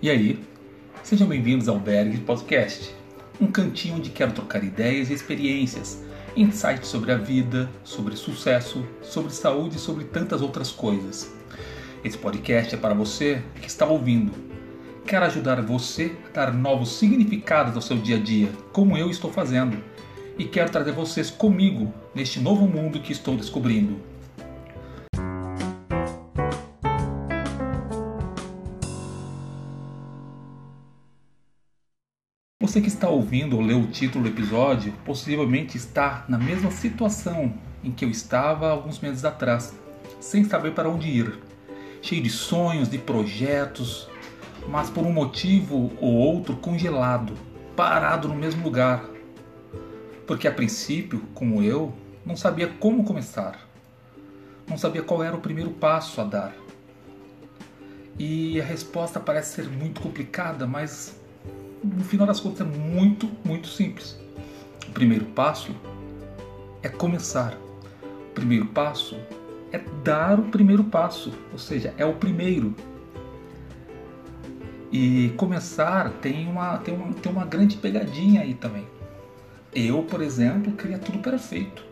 E aí? Sejam bem-vindos ao Berg Podcast, um cantinho onde quero trocar ideias e experiências, insights sobre a vida, sobre sucesso, sobre saúde e sobre tantas outras coisas. Esse podcast é para você que está ouvindo. Quero ajudar você a dar novos significados ao seu dia a dia, como eu estou fazendo, e quero trazer vocês comigo neste novo mundo que estou descobrindo. Você que está ouvindo ou leu o título do episódio possivelmente está na mesma situação em que eu estava alguns meses atrás, sem saber para onde ir, cheio de sonhos, de projetos, mas por um motivo ou outro congelado, parado no mesmo lugar. Porque a princípio, como eu, não sabia como começar, não sabia qual era o primeiro passo a dar. E a resposta parece ser muito complicada, mas no final das contas é muito, muito simples. O primeiro passo é começar. O primeiro passo é dar o primeiro passo, ou seja, é o primeiro. E começar tem uma, tem uma, tem uma grande pegadinha aí também. Eu, por exemplo, queria tudo perfeito.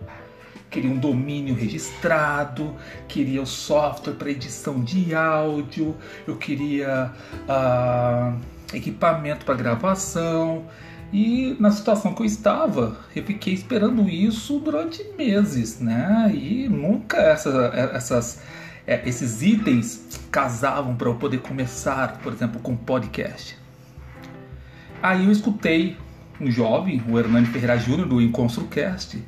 Queria um domínio registrado, queria o software para edição de áudio, eu queria. Uh, equipamento para gravação. E na situação que eu estava, eu fiquei esperando isso durante meses, né? E nunca essa, essas, é, esses itens casavam para eu poder começar, por exemplo, com podcast. Aí eu escutei um jovem, o Hernani Ferreira Júnior, do EnconstruCast,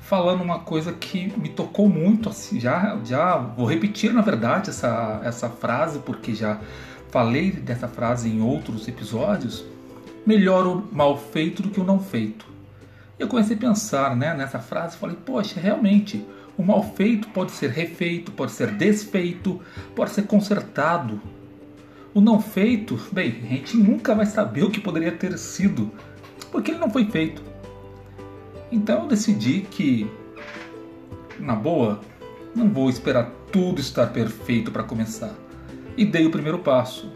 falando uma coisa que me tocou muito. Assim, já, já vou repetir, na verdade, essa, essa frase, porque já falei dessa frase em outros episódios, melhor o mal feito do que o não feito. Eu comecei a pensar né, nessa frase e falei, poxa, realmente, o mal feito pode ser refeito, pode ser desfeito, pode ser consertado. O não feito, bem, a gente nunca vai saber o que poderia ter sido, porque ele não foi feito. Então eu decidi que, na boa, não vou esperar tudo estar perfeito para começar e dei o primeiro passo.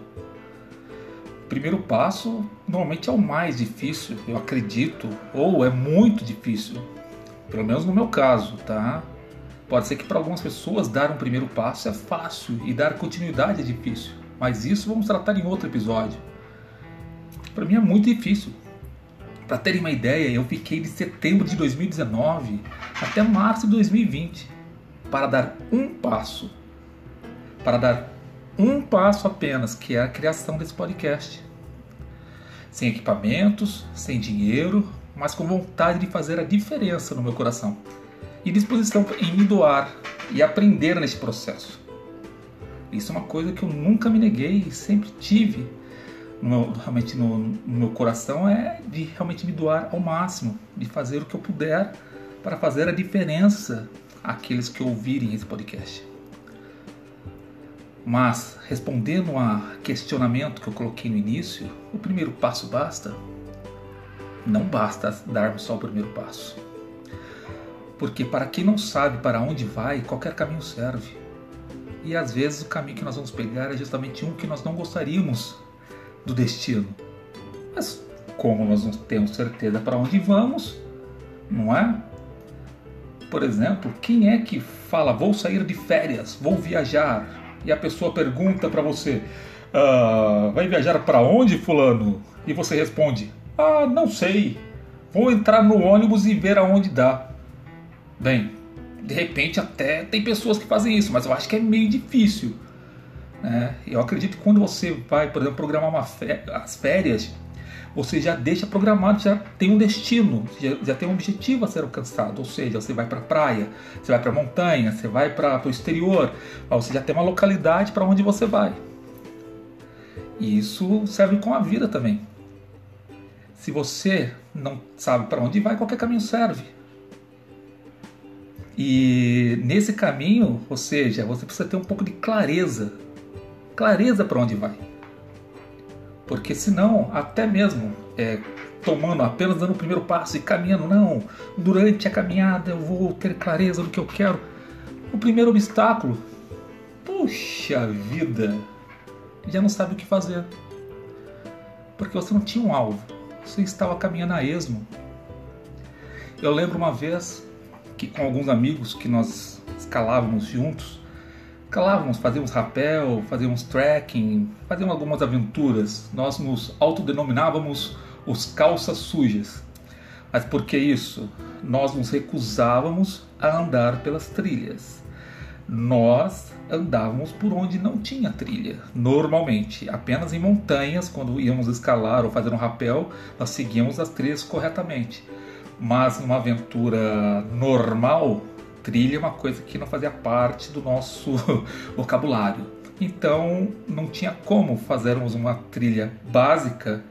O primeiro passo normalmente é o mais difícil, eu acredito, ou é muito difícil, pelo menos no meu caso, tá? Pode ser que para algumas pessoas dar um primeiro passo é fácil e dar continuidade é difícil, mas isso vamos tratar em outro episódio. Para mim é muito difícil. Para terem uma ideia, eu fiquei de setembro de 2019 até março de 2020 para dar um passo, para dar um passo apenas, que é a criação desse podcast. Sem equipamentos, sem dinheiro, mas com vontade de fazer a diferença no meu coração e disposição em me doar e aprender nesse processo. Isso é uma coisa que eu nunca me neguei e sempre tive no meu, realmente no, no, meu coração é de realmente me doar ao máximo, de fazer o que eu puder para fazer a diferença àqueles que ouvirem esse podcast. Mas, respondendo a questionamento que eu coloquei no início, o primeiro passo basta? Não basta darmos só o primeiro passo. Porque para quem não sabe para onde vai, qualquer caminho serve. E às vezes o caminho que nós vamos pegar é justamente um que nós não gostaríamos do destino. Mas como nós não temos certeza para onde vamos, não é? Por exemplo, quem é que fala vou sair de férias, vou viajar, e a pessoa pergunta para você: ah, vai viajar para onde, Fulano? E você responde: Ah, não sei. Vou entrar no ônibus e ver aonde dá. Bem, de repente até tem pessoas que fazem isso, mas eu acho que é meio difícil. Né? Eu acredito que quando você vai, por exemplo, programar as férias, você já deixa programado, já tem um destino, já, já tem um objetivo a ser alcançado. Ou seja, você vai para a praia, você vai para a montanha, você vai para o exterior, você já tem uma localidade para onde você vai. E isso serve com a vida também. Se você não sabe para onde vai, qualquer caminho serve. E nesse caminho, ou seja, você precisa ter um pouco de clareza. Clareza para onde vai. Porque senão, até mesmo é, tomando apenas dando o primeiro passo e caminhando, não, durante a caminhada eu vou ter clareza do que eu quero. O primeiro obstáculo, puxa vida, já não sabe o que fazer. porque você não tinha um alvo, você estava caminhando a esmo. Eu lembro uma vez que com alguns amigos que nós escalávamos juntos, escalávamos, fazíamos rapel, fazíamos trekking, fazíamos algumas aventuras. Nós nos autodenominávamos os calças sujas. Mas por que isso? Nós nos recusávamos a andar pelas trilhas. Nós andávamos por onde não tinha trilha, normalmente, apenas em montanhas, quando íamos escalar ou fazer um rapel, nós seguíamos as trilhas corretamente mas numa aventura normal, trilha é uma coisa que não fazia parte do nosso vocabulário. Então não tinha como fazermos uma trilha básica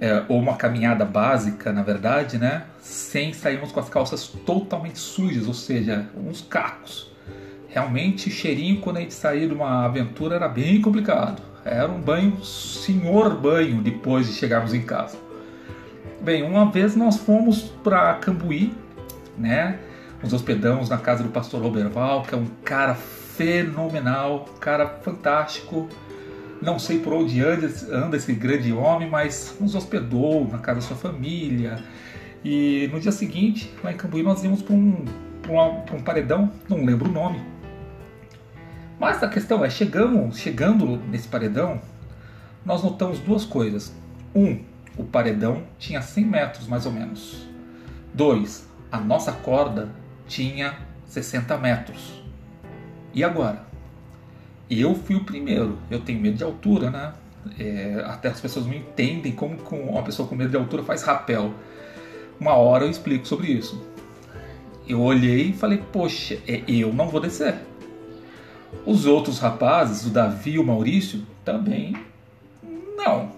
é, ou uma caminhada básica, na verdade, né, sem sairmos com as calças totalmente sujas, ou seja, uns cacos. Realmente, cheirinho quando a gente saía de uma aventura era bem complicado. Era um banho, senhor banho, depois de chegarmos em casa. Bem, uma vez nós fomos para Cambuí, né? Nos hospedamos na casa do pastor Roberval, que é um cara fenomenal, cara fantástico. Não sei por onde anda, anda esse grande homem, mas nos hospedou na casa da sua família. E no dia seguinte, lá em Cambuí, nós íamos para um, um paredão, não lembro o nome. Mas a questão é, chegamos, chegando nesse paredão, nós notamos duas coisas. Um, o paredão tinha 100 metros mais ou menos. 2. A nossa corda tinha 60 metros. E agora? Eu fui o primeiro. Eu tenho medo de altura, né? É, até as pessoas não entendem como uma pessoa com medo de altura faz rapel. Uma hora eu explico sobre isso. Eu olhei e falei, poxa, é, eu não vou descer. Os outros rapazes, o Davi e o Maurício, também não.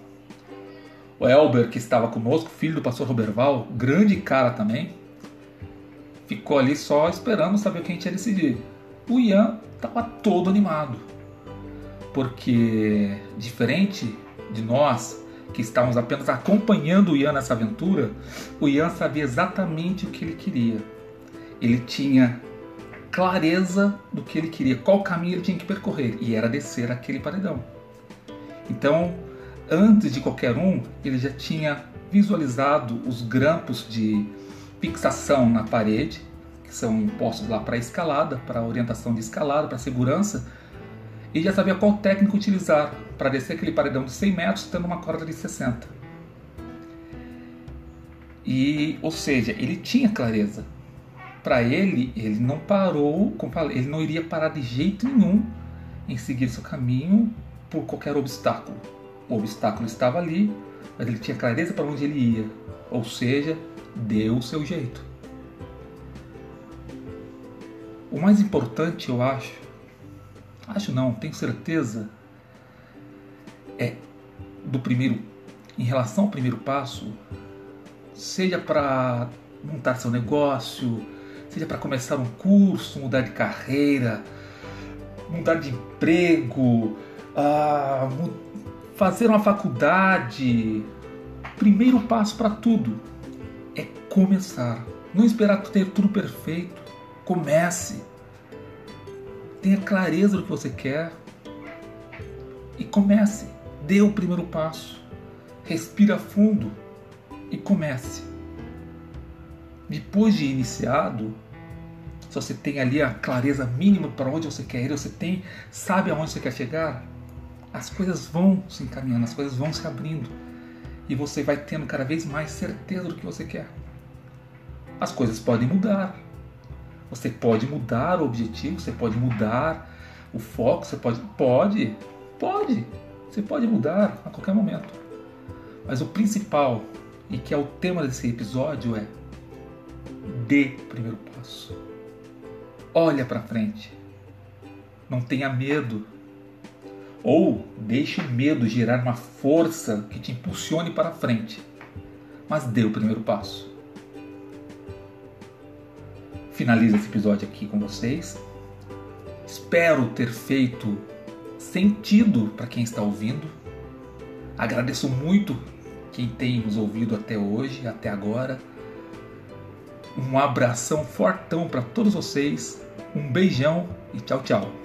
O Elber, que estava conosco, filho do pastor Roberval, grande cara também, ficou ali só esperando saber o que a gente ia decidir. O Ian estava todo animado, porque diferente de nós que estávamos apenas acompanhando o Ian nessa aventura, o Ian sabia exatamente o que ele queria. Ele tinha clareza do que ele queria, qual caminho ele tinha que percorrer, e era descer aquele paredão. Então, antes de qualquer um, ele já tinha visualizado os grampos de fixação na parede, que são impostos lá para escalada, para orientação de escalada, para segurança, e já sabia qual técnica utilizar para descer aquele paredão de 100 metros tendo uma corda de 60. E, ou seja, ele tinha clareza. Para ele, ele não parou, ele não iria parar de jeito nenhum em seguir seu caminho por qualquer obstáculo. O obstáculo estava ali, mas ele tinha clareza para onde ele ia, ou seja, deu o seu jeito. O mais importante, eu acho, acho não, tenho certeza, é do primeiro, em relação ao primeiro passo, seja para montar seu negócio, seja para começar um curso, mudar de carreira, mudar de emprego, uh, fazer uma faculdade, primeiro passo para tudo começar. Não esperar ter tudo perfeito. Comece. Tenha clareza do que você quer e comece. Dê o primeiro passo. Respira fundo e comece. Depois de iniciado, se você tem ali a clareza mínima para onde você quer ir, você tem, sabe aonde você quer chegar, as coisas vão se encaminhando, as coisas vão se abrindo e você vai tendo cada vez mais certeza do que você quer. As coisas podem mudar. Você pode mudar o objetivo, você pode mudar o foco, você pode. Pode, pode. Você pode mudar a qualquer momento. Mas o principal, e que é o tema desse episódio, é dê o primeiro passo. Olha para frente. Não tenha medo ou deixe o medo gerar uma força que te impulsione para frente. Mas dê o primeiro passo. Finalizo esse episódio aqui com vocês. Espero ter feito sentido para quem está ouvindo. Agradeço muito quem tem nos ouvido até hoje, até agora. Um abração fortão para todos vocês. Um beijão e tchau, tchau.